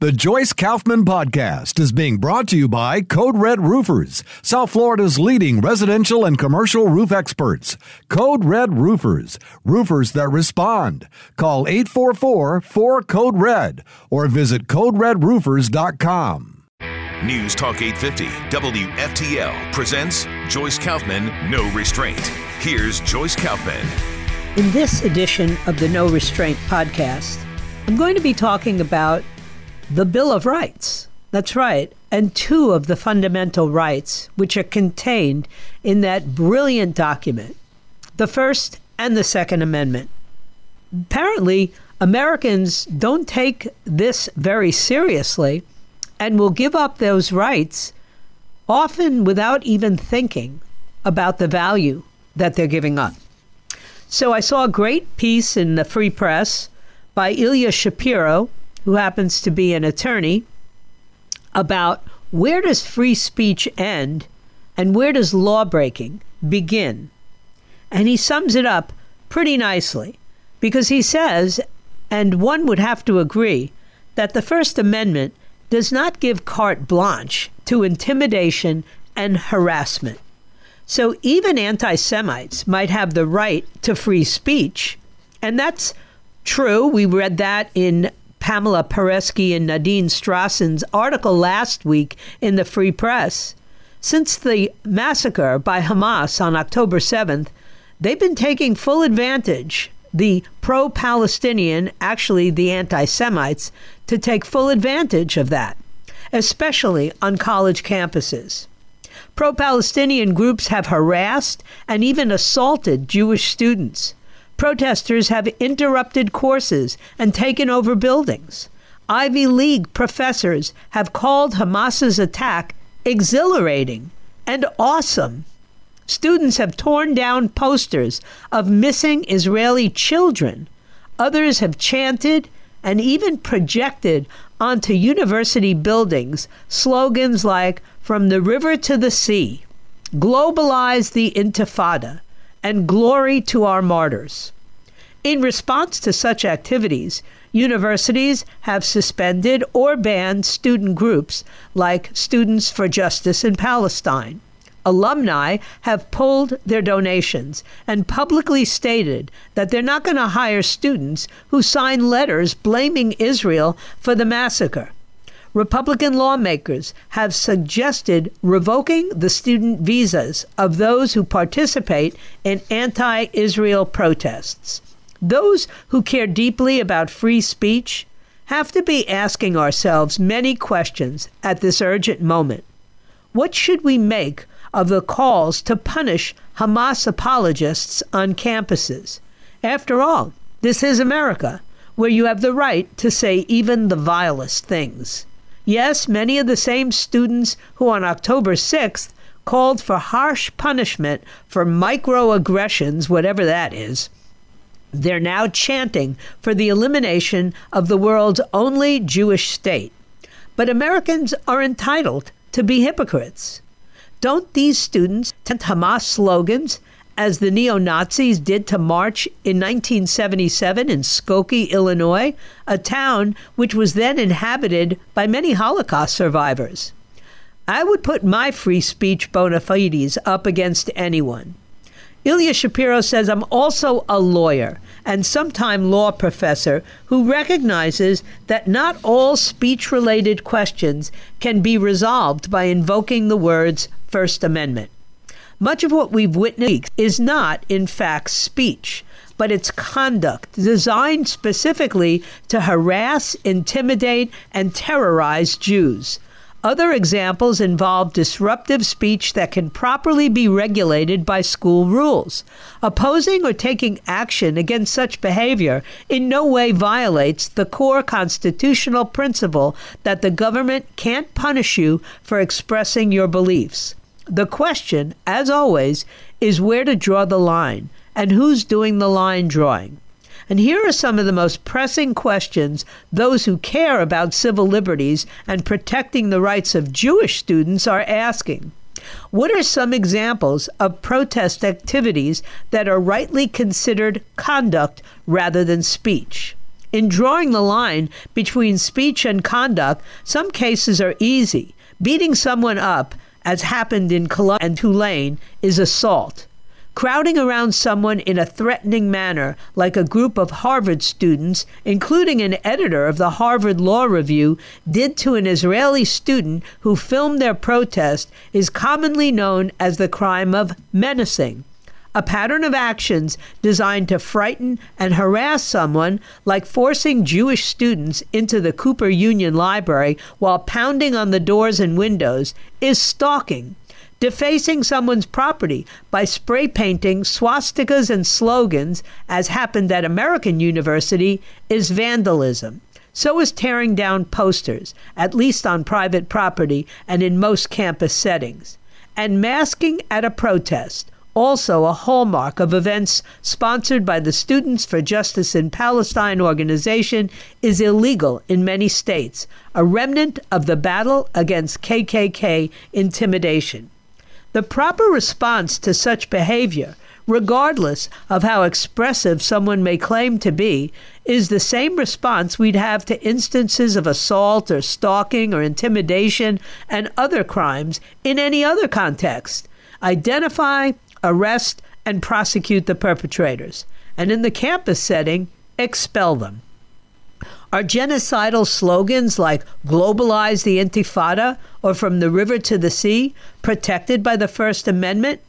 The Joyce Kaufman Podcast is being brought to you by Code Red Roofers, South Florida's leading residential and commercial roof experts. Code Red Roofers, roofers that respond. Call 844 4 Code Red or visit CodeRedRoofers.com. News Talk 850 WFTL presents Joyce Kaufman No Restraint. Here's Joyce Kaufman. In this edition of the No Restraint podcast, I'm going to be talking about the Bill of Rights. That's right. And two of the fundamental rights which are contained in that brilliant document the First and the Second Amendment. Apparently, Americans don't take this very seriously and will give up those rights often without even thinking about the value that they're giving up. So I saw a great piece in the Free Press by Ilya Shapiro who happens to be an attorney, about where does free speech end and where does lawbreaking begin? And he sums it up pretty nicely because he says, and one would have to agree, that the First Amendment does not give carte blanche to intimidation and harassment. So even anti Semites might have the right to free speech. And that's true. We read that in Pamela Paresky and Nadine Strossen's article last week in the Free Press. Since the massacre by Hamas on October 7th, they've been taking full advantage, the pro Palestinian, actually the anti Semites, to take full advantage of that, especially on college campuses. Pro Palestinian groups have harassed and even assaulted Jewish students. Protesters have interrupted courses and taken over buildings. Ivy League professors have called Hamas's attack exhilarating and awesome. Students have torn down posters of missing Israeli children. Others have chanted and even projected onto university buildings slogans like From the River to the Sea, Globalize the Intifada, and glory to our martyrs. In response to such activities, universities have suspended or banned student groups like Students for Justice in Palestine. Alumni have pulled their donations and publicly stated that they're not going to hire students who sign letters blaming Israel for the massacre. Republican lawmakers have suggested revoking the student visas of those who participate in anti Israel protests. Those who care deeply about free speech have to be asking ourselves many questions at this urgent moment. What should we make of the calls to punish Hamas apologists on campuses? After all, this is America, where you have the right to say even the vilest things. Yes, many of the same students who on October 6th called for harsh punishment for microaggressions, whatever that is, they're now chanting for the elimination of the world's only Jewish state. But Americans are entitled to be hypocrites. Don't these students chant Hamas slogans as the neo Nazis did to march in 1977 in Skokie, Illinois, a town which was then inhabited by many Holocaust survivors. I would put my free speech bona fides up against anyone. Ilya Shapiro says, I'm also a lawyer and sometime law professor who recognizes that not all speech related questions can be resolved by invoking the words First Amendment. Much of what we've witnessed is not, in fact, speech, but it's conduct designed specifically to harass, intimidate, and terrorize Jews. Other examples involve disruptive speech that can properly be regulated by school rules. Opposing or taking action against such behavior in no way violates the core constitutional principle that the government can't punish you for expressing your beliefs. The question, as always, is where to draw the line and who's doing the line drawing. And here are some of the most pressing questions those who care about civil liberties and protecting the rights of Jewish students are asking. What are some examples of protest activities that are rightly considered conduct rather than speech? In drawing the line between speech and conduct, some cases are easy. Beating someone up, as happened in and Tulane, is assault. Crowding around someone in a threatening manner, like a group of Harvard students, including an editor of the Harvard Law Review, did to an Israeli student who filmed their protest, is commonly known as the crime of menacing a pattern of actions designed to frighten and harass someone, like forcing Jewish students into the Cooper Union Library while pounding on the doors and windows, is stalking defacing someone's property by spray painting swastikas and slogans, as happened at American University, is vandalism. So is tearing down posters, at least on private property and in most campus settings. And masking at a protest, also a hallmark of events sponsored by the Students for Justice in Palestine organization, is illegal in many states, a remnant of the battle against KKK intimidation. The proper response to such behavior, regardless of how expressive someone may claim to be, is the same response we'd have to instances of assault or stalking or intimidation and other crimes in any other context. Identify, arrest, and prosecute the perpetrators. And in the campus setting, expel them. Are genocidal slogans like globalize the intifada or from the river to the sea protected by the First Amendment?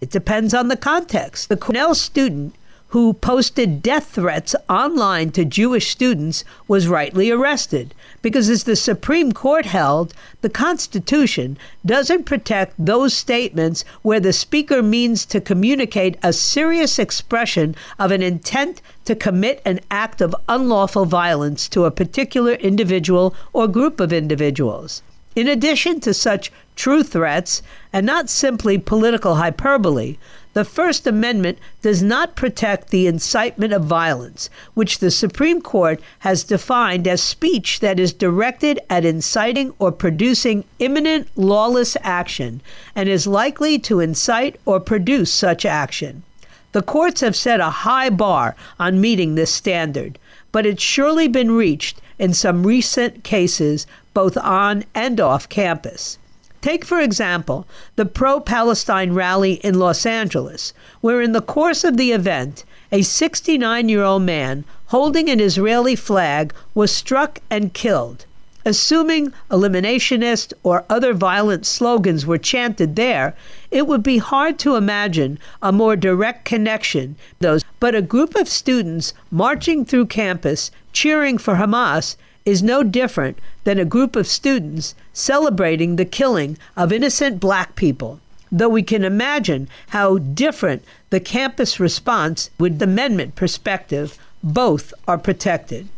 It depends on the context. The Cornell student who posted death threats online to Jewish students was rightly arrested because, as the Supreme Court held, the Constitution doesn't protect those statements where the speaker means to communicate a serious expression of an intent to commit an act of unlawful violence to a particular individual or group of individuals. In addition to such true threats, and not simply political hyperbole, the First Amendment does not protect the incitement of violence, which the Supreme Court has defined as speech that is directed at inciting or producing imminent lawless action and is likely to incite or produce such action. The courts have set a high bar on meeting this standard, but it's surely been reached in some recent cases, both on and off campus. Take, for example, the pro Palestine rally in Los Angeles, where in the course of the event, a 69 year old man holding an Israeli flag was struck and killed. Assuming eliminationist or other violent slogans were chanted there, it would be hard to imagine a more direct connection those but a group of students marching through campus cheering for Hamas is no different than a group of students celebrating the killing of innocent black people, though we can imagine how different the campus response with the amendment perspective, both are protected.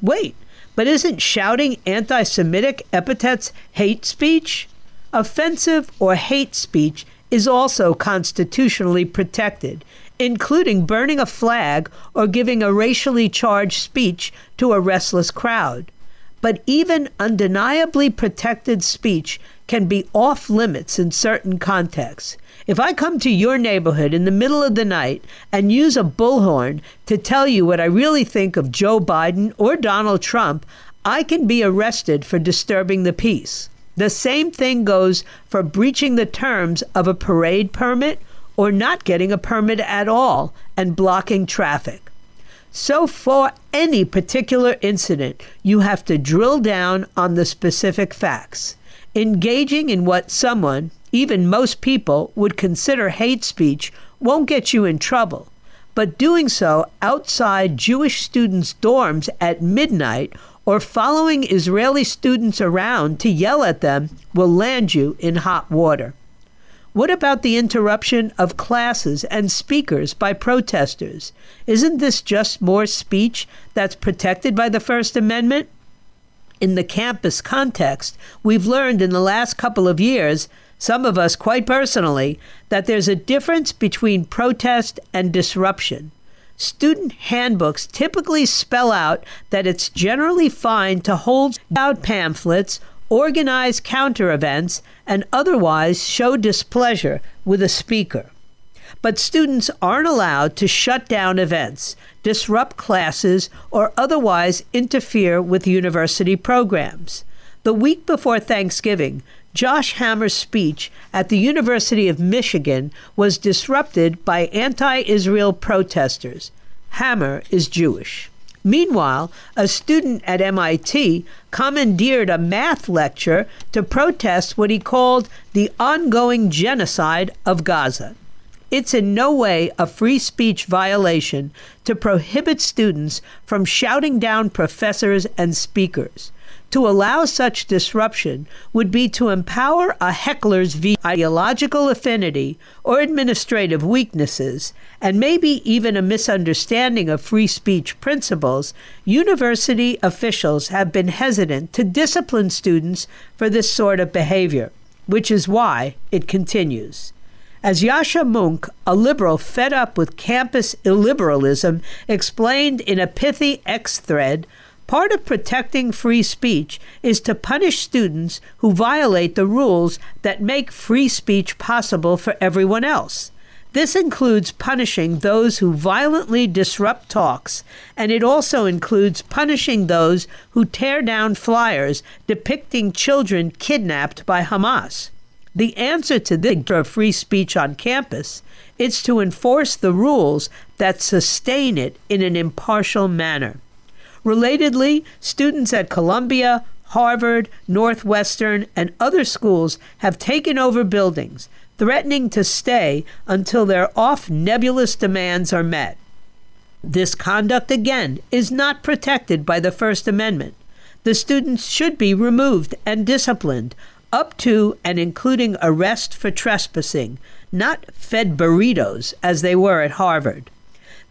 Wait, but isn't shouting anti Semitic epithets hate speech? Offensive or hate speech is also constitutionally protected, including burning a flag or giving a racially charged speech to a restless crowd. But even undeniably protected speech can be off limits in certain contexts. If I come to your neighborhood in the middle of the night and use a bullhorn to tell you what I really think of Joe Biden or Donald Trump, I can be arrested for disturbing the peace. The same thing goes for breaching the terms of a parade permit or not getting a permit at all and blocking traffic. So, for any particular incident, you have to drill down on the specific facts. Engaging in what someone, even most people, would consider hate speech won't get you in trouble. But doing so outside Jewish students' dorms at midnight or following Israeli students around to yell at them will land you in hot water. What about the interruption of classes and speakers by protesters? Isn't this just more speech that's protected by the First Amendment? In the campus context, we've learned in the last couple of years, some of us quite personally, that there's a difference between protest and disruption. Student handbooks typically spell out that it's generally fine to hold out pamphlets, organize counter events, and otherwise show displeasure with a speaker. But students aren't allowed to shut down events, disrupt classes, or otherwise interfere with university programs. The week before Thanksgiving, Josh Hammer's speech at the University of Michigan was disrupted by anti Israel protesters. Hammer is Jewish. Meanwhile, a student at MIT commandeered a math lecture to protest what he called the ongoing genocide of Gaza. It's in no way a free speech violation to prohibit students from shouting down professors and speakers. To allow such disruption would be to empower a heckler's ideological affinity or administrative weaknesses, and maybe even a misunderstanding of free speech principles. University officials have been hesitant to discipline students for this sort of behavior, which is why it continues. As Yascha Mounk, a liberal fed up with campus illiberalism, explained in a pithy X thread, Part of protecting free speech is to punish students who violate the rules that make free speech possible for everyone else. This includes punishing those who violently disrupt talks, and it also includes punishing those who tear down flyers depicting children kidnapped by Hamas. The answer to this of free speech on campus is to enforce the rules that sustain it in an impartial manner. Relatedly, students at Columbia, Harvard, Northwestern, and other schools have taken over buildings, threatening to stay until their off nebulous demands are met. This conduct, again, is not protected by the First Amendment. The students should be removed and disciplined, up to and including arrest for trespassing, not fed burritos as they were at Harvard.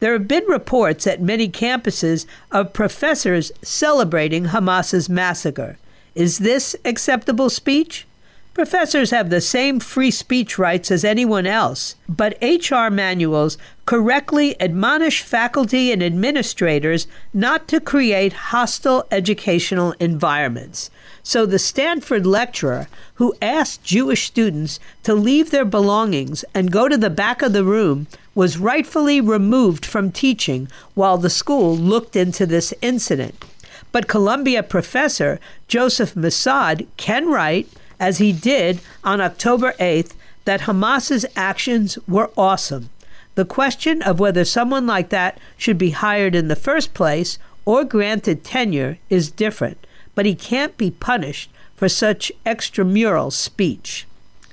There have been reports at many campuses of professors celebrating Hamas's massacre. Is this acceptable speech? Professors have the same free speech rights as anyone else, but HR manuals correctly admonish faculty and administrators not to create hostile educational environments. So the Stanford lecturer who asked Jewish students to leave their belongings and go to the back of the room was rightfully removed from teaching while the school looked into this incident. But Columbia professor Joseph Massad can write, as he did on October 8th, that Hamas's actions were awesome. The question of whether someone like that should be hired in the first place or granted tenure is different, but he can't be punished for such extramural speech.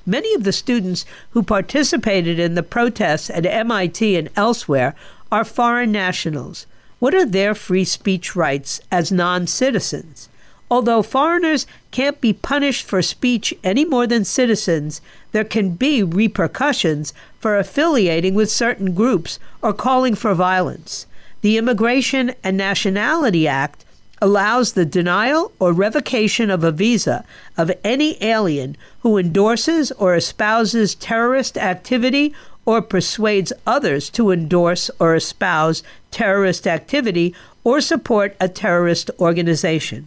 Many of the students who participated in the protests at MIT and elsewhere are foreign nationals. What are their free speech rights as non citizens? Although foreigners can't be punished for speech any more than citizens, there can be repercussions for affiliating with certain groups or calling for violence. The Immigration and Nationality Act allows the denial or revocation of a visa of any alien who endorses or espouses terrorist activity or persuades others to endorse or espouse terrorist activity or support a terrorist organization.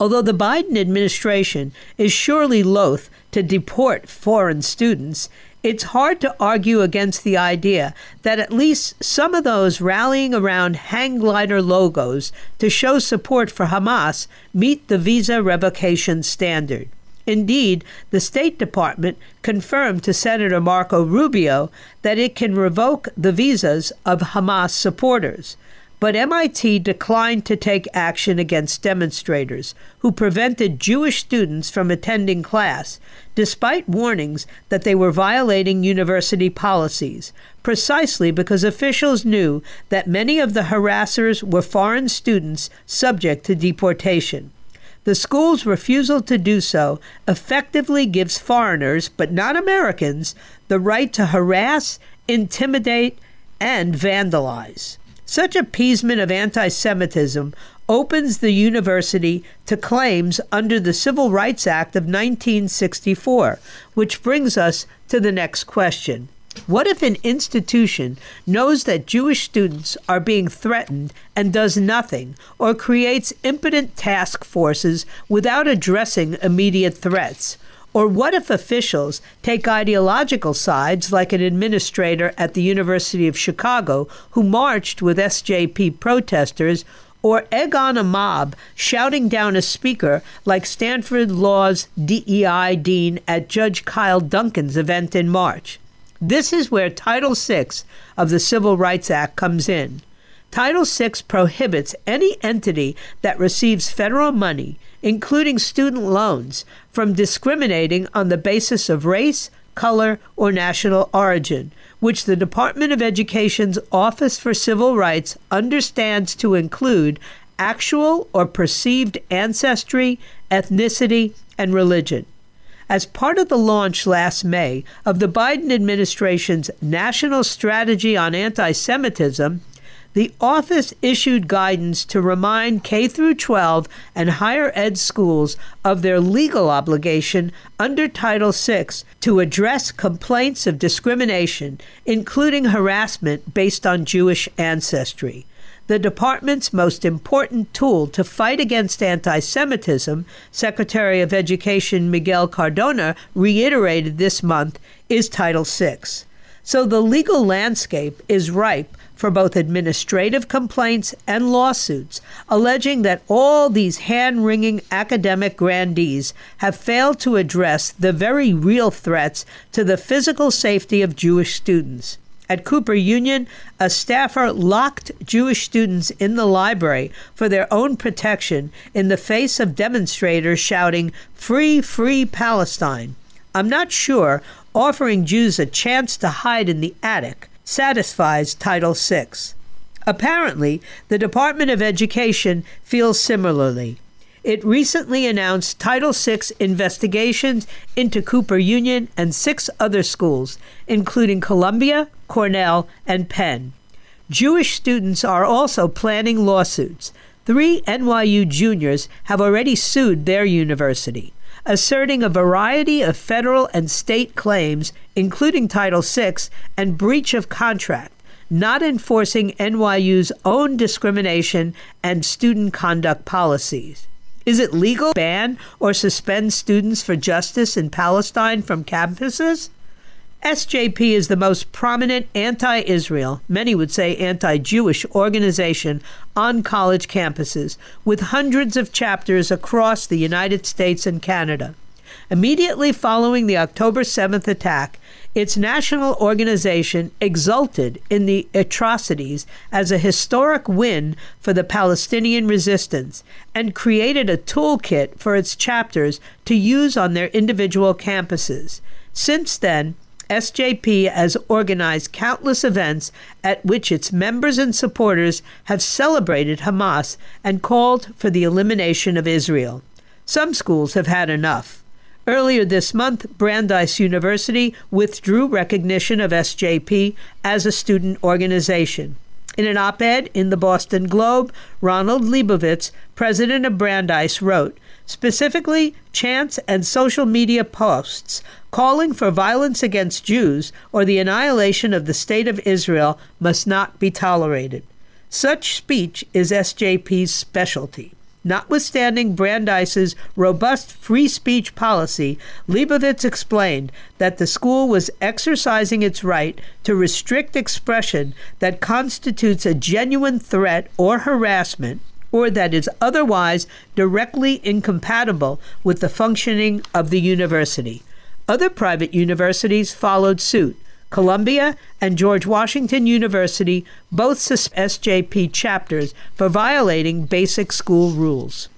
Although the Biden administration is surely loath to deport foreign students, it's hard to argue against the idea that at least some of those rallying around hang glider logos to show support for Hamas meet the visa revocation standard. Indeed, the State Department confirmed to Senator Marco Rubio that it can revoke the visas of Hamas supporters but MIT declined to take action against demonstrators who prevented Jewish students from attending class, despite warnings that they were violating university policies, precisely because officials knew that many of the harassers were foreign students subject to deportation. The school's refusal to do so effectively gives foreigners, but not Americans, the right to harass, intimidate, and vandalize. Such appeasement of anti Semitism opens the university to claims under the Civil Rights Act of 1964, which brings us to the next question. What if an institution knows that Jewish students are being threatened and does nothing, or creates impotent task forces without addressing immediate threats? Or what if officials take ideological sides, like an administrator at the University of Chicago who marched with SJP protesters, or egg on a mob shouting down a speaker like Stanford Law's DEI dean at Judge Kyle Duncan's event in March? This is where Title VI of the Civil Rights Act comes in. Title VI prohibits any entity that receives federal money including student loans, from discriminating on the basis of race, color, or national origin, which the Department of Education's Office for Civil Rights understands to include actual or perceived ancestry, ethnicity, and religion. As part of the launch last May of the Biden administration's National Strategy on Anti Semitism, the office issued guidance to remind K through 12 and higher ed schools of their legal obligation under Title VI to address complaints of discrimination, including harassment based on Jewish ancestry. The department's most important tool to fight against anti Semitism, Secretary of Education Miguel Cardona reiterated this month, is Title VI. So the legal landscape is ripe for both administrative complaints and lawsuits, alleging that all these hand wringing academic grandees have failed to address the very real threats to the physical safety of Jewish students. At Cooper Union, a staffer locked Jewish students in the library for their own protection in the face of demonstrators shouting, Free, Free Palestine. I'm not sure offering Jews a chance to hide in the attic satisfies Title VI. Apparently, the Department of Education feels similarly. It recently announced Title VI investigations into Cooper Union and six other schools, including Columbia, Cornell, and Penn. Jewish students are also planning lawsuits. Three NYU juniors have already sued their university asserting a variety of federal and state claims, including Title VI and breach of contract, not enforcing NYU's own discrimination and student conduct policies. Is it legal to ban or suspend students for justice in Palestine from campuses? SJP is the most prominent anti Israel, many would say anti Jewish organization on college campuses, with hundreds of chapters across the United States and Canada. Immediately following the October 7th attack, its national organization exulted in the atrocities as a historic win for the Palestinian resistance and created a toolkit for its chapters to use on their individual campuses. Since then, SJP has organized countless events at which its members and supporters have celebrated Hamas and called for the elimination of Israel. Some schools have had enough. Earlier this month, Brandeis University withdrew recognition of SJP as a student organization. In an op ed in the Boston Globe, Ronald Liebowitz, president of Brandeis, wrote specifically chants and social media posts calling for violence against Jews or the annihilation of the State of Israel must not be tolerated. Such speech is SJP's specialty. Notwithstanding Brandeis's robust free speech policy, Liebowitz explained that the school was exercising its right to restrict expression that constitutes a genuine threat or harassment or that is otherwise directly incompatible with the functioning of the university. Other private universities followed suit. Columbia and George Washington University both suspend SJP chapters for violating basic school rules.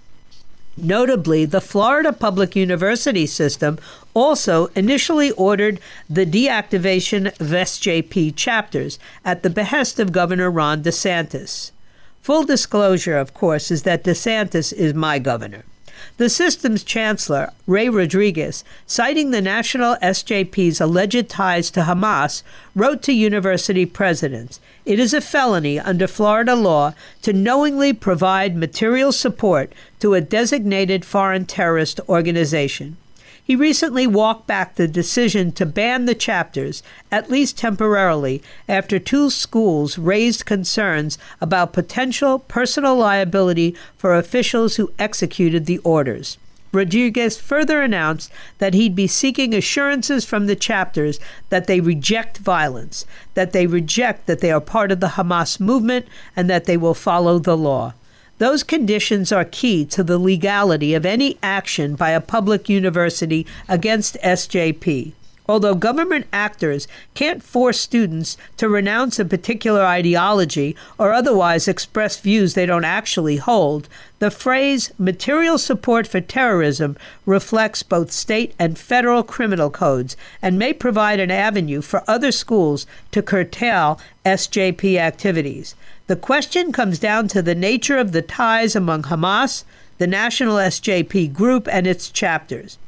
Notably, the Florida Public University system also initially ordered the deactivation of SJP chapters at the behest of Governor Ron DeSantis. Full disclosure, of course, is that DeSantis is my governor. The system's chancellor, Ray Rodrigues, citing the national SJP's alleged ties to Hamas, wrote to university presidents It is a felony under Florida law to knowingly provide material support to a designated foreign terrorist organization. He recently walked back the decision to ban the chapters, at least temporarily, after two schools raised concerns about potential personal liability for officials who executed the orders. Rodrigues further announced that he'd be seeking assurances from the chapters that they reject violence, that they reject that they are part of the Hamas movement, and that they will follow the law. Those conditions are key to the legality of any action by a public university against SJP. Although government actors can't force students to renounce a particular ideology or otherwise express views they don't actually hold, the phrase material support for terrorism reflects both state and federal criminal codes and may provide an avenue for other schools to curtail SJP activities. The question comes down to the nature of the ties among Hamas, the National SJP group, and its chapters.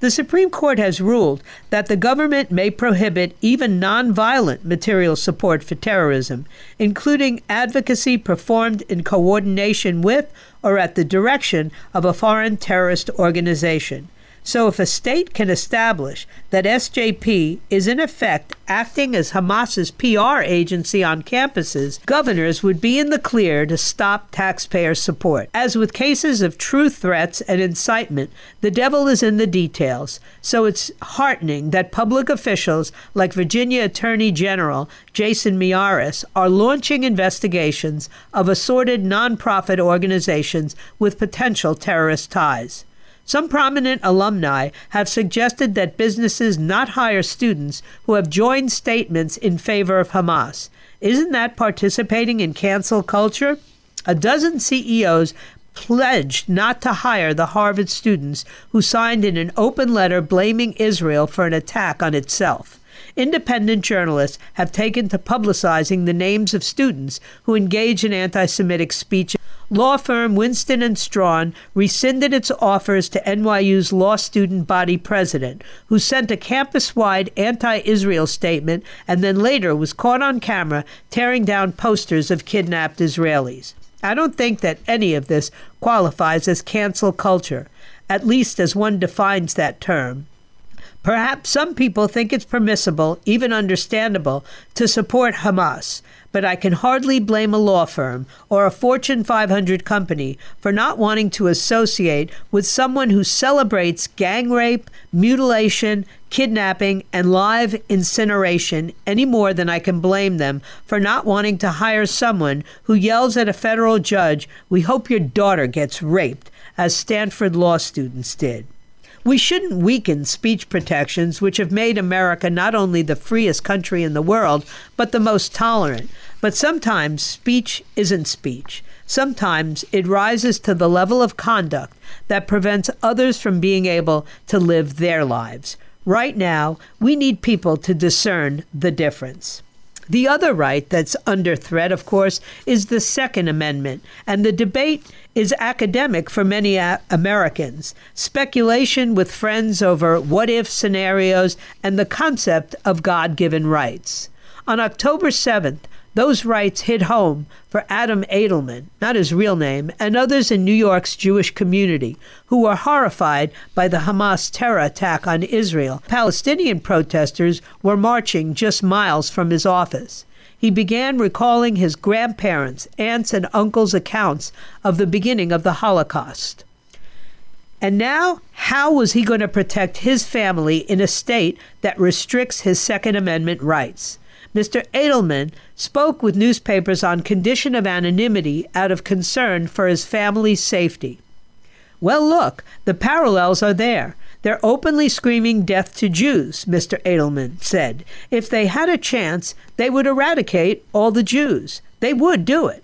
The Supreme Court has ruled that the government may prohibit even nonviolent material support for terrorism, including advocacy performed in coordination with or at the direction of a foreign terrorist organization. So, if a state can establish that SJP is in effect acting as Hamas's PR agency on campuses, governors would be in the clear to stop taxpayer support. As with cases of true threats and incitement, the devil is in the details. So, it's heartening that public officials like Virginia Attorney General Jason Miyares are launching investigations of assorted nonprofit organizations with potential terrorist ties. Some prominent alumni have suggested that businesses not hire students who have joined statements in favor of Hamas. Isn't that participating in cancel culture? A dozen CEOs pledged not to hire the Harvard students who signed in an open letter blaming Israel for an attack on itself. Independent journalists have taken to publicizing the names of students who engage in anti Semitic speech law firm Winston and Strawn rescinded its offers to NYU's law student body president, who sent a campus-wide anti-Israel statement and then later was caught on camera tearing down posters of kidnapped Israelis. I don't think that any of this qualifies as cancel culture, at least as one defines that term. Perhaps some people think it's permissible, even understandable, to support Hamas, but I can hardly blame a law firm or a Fortune 500 company for not wanting to associate with someone who celebrates gang rape, mutilation, kidnapping, and live incineration any more than I can blame them for not wanting to hire someone who yells at a federal judge, We hope your daughter gets raped, as Stanford law students did. We shouldn't weaken speech protections, which have made America not only the freest country in the world, but the most tolerant. But sometimes speech isn't speech. Sometimes it rises to the level of conduct that prevents others from being able to live their lives. Right now, we need people to discern the difference. The other right that's under threat, of course, is the Second Amendment, and the debate is academic for many a- Americans. Speculation with friends over what if scenarios and the concept of God given rights. On October 7th, those rights hit home for Adam Edelman, not his real name, and others in New York's Jewish community who were horrified by the Hamas terror attack on Israel. Palestinian protesters were marching just miles from his office. he began recalling his grandparents, aunts, and uncles' accounts of the beginning of the Holocaust. And now, how was he going to protect his family in a state that restricts his Second Amendment rights? Mr. Edelman spoke with newspapers on condition of anonymity out of concern for his family's safety. Well, look, the parallels are there. They're openly screaming death to Jews, Mr. Edelman said. If they had a chance, they would eradicate all the Jews. They would do it.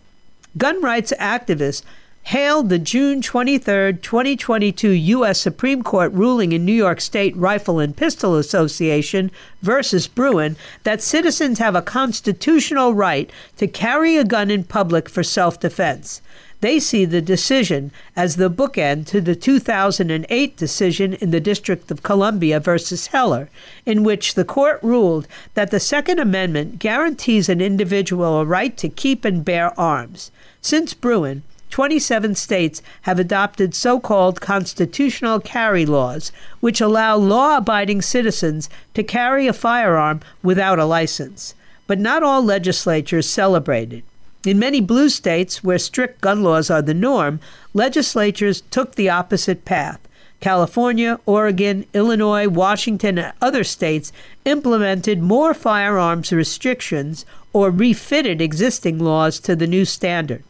Gun rights activists hailed the June 23, 2022 U.S. Supreme Court ruling in New York State Rifle and Pistol Association versus Bruen that citizens have a constitutional right to carry a gun in public for self defense. They see the decision as the bookend to the 2008 decision in the District of Columbia versus Heller, in which the court ruled that the Second Amendment guarantees an individual a right to keep and bear arms. Since Bruen, 27 states have adopted so called constitutional carry laws, which allow law abiding citizens to carry a firearm without a license. But not all legislatures celebrate it. In many blue states, where strict gun laws are the norm, legislatures took the opposite path. California, Oregon, Illinois, Washington, and other states implemented more firearms restrictions or refitted existing laws to the new standard.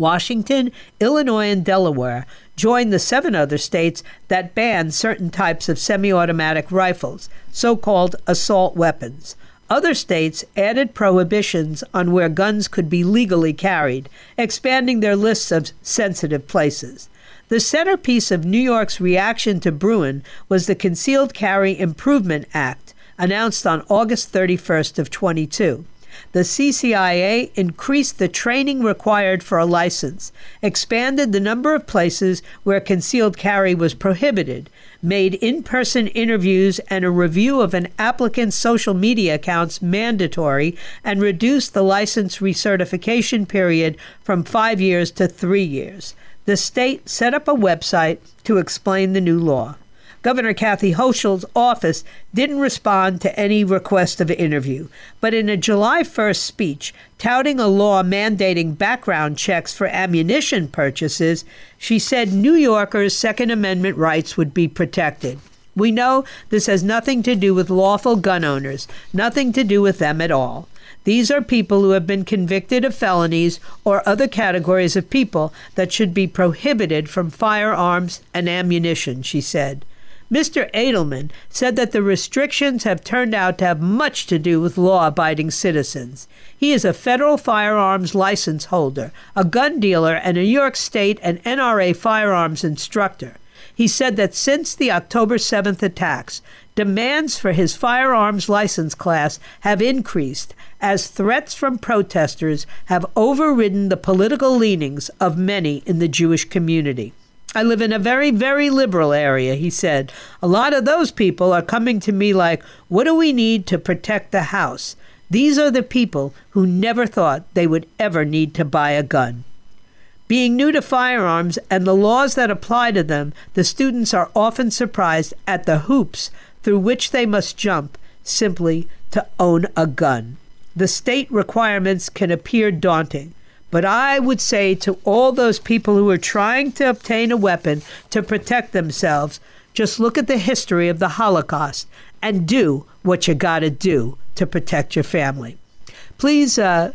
Washington, Illinois, and Delaware joined the seven other states that banned certain types of semi automatic rifles, so called assault weapons. Other states added prohibitions on where guns could be legally carried, expanding their lists of sensitive places. The centerpiece of New York's reaction to Bruen was the Concealed Carry Improvement Act, announced on August 31st of 22 the CCIA increased the training required for a license, expanded the number of places where concealed carry was prohibited, made in person interviews and a review of an applicant's social media accounts mandatory, and reduced the license recertification period from five years to three years. The state set up a website to explain the new law. Governor Kathy Hochul's office didn't respond to any request of interview, but in a July 1st speech touting a law mandating background checks for ammunition purchases, she said New Yorkers' Second Amendment rights would be protected. We know this has nothing to do with lawful gun owners, nothing to do with them at all. These are people who have been convicted of felonies or other categories of people that should be prohibited from firearms and ammunition, she said. Mr. Edelman said that the restrictions have turned out to have much to do with law abiding citizens. He is a federal firearms license holder, a gun dealer, and a New York State and NRA firearms instructor. He said that since the October 7th attacks, demands for his firearms license class have increased as threats from protesters have overridden the political leanings of many in the Jewish community. I live in a very, very liberal area, he said. A lot of those people are coming to me like, what do we need to protect the house? These are the people who never thought they would ever need to buy a gun. Being new to firearms and the laws that apply to them, the students are often surprised at the hoops through which they must jump simply to own a gun. The state requirements can appear daunting. But I would say to all those people who are trying to obtain a weapon to protect themselves, just look at the history of the Holocaust and do what you got to do to protect your family. Please uh,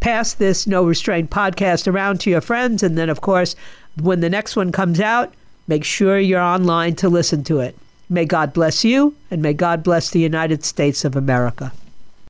pass this No Restraint podcast around to your friends. And then, of course, when the next one comes out, make sure you're online to listen to it. May God bless you, and may God bless the United States of America.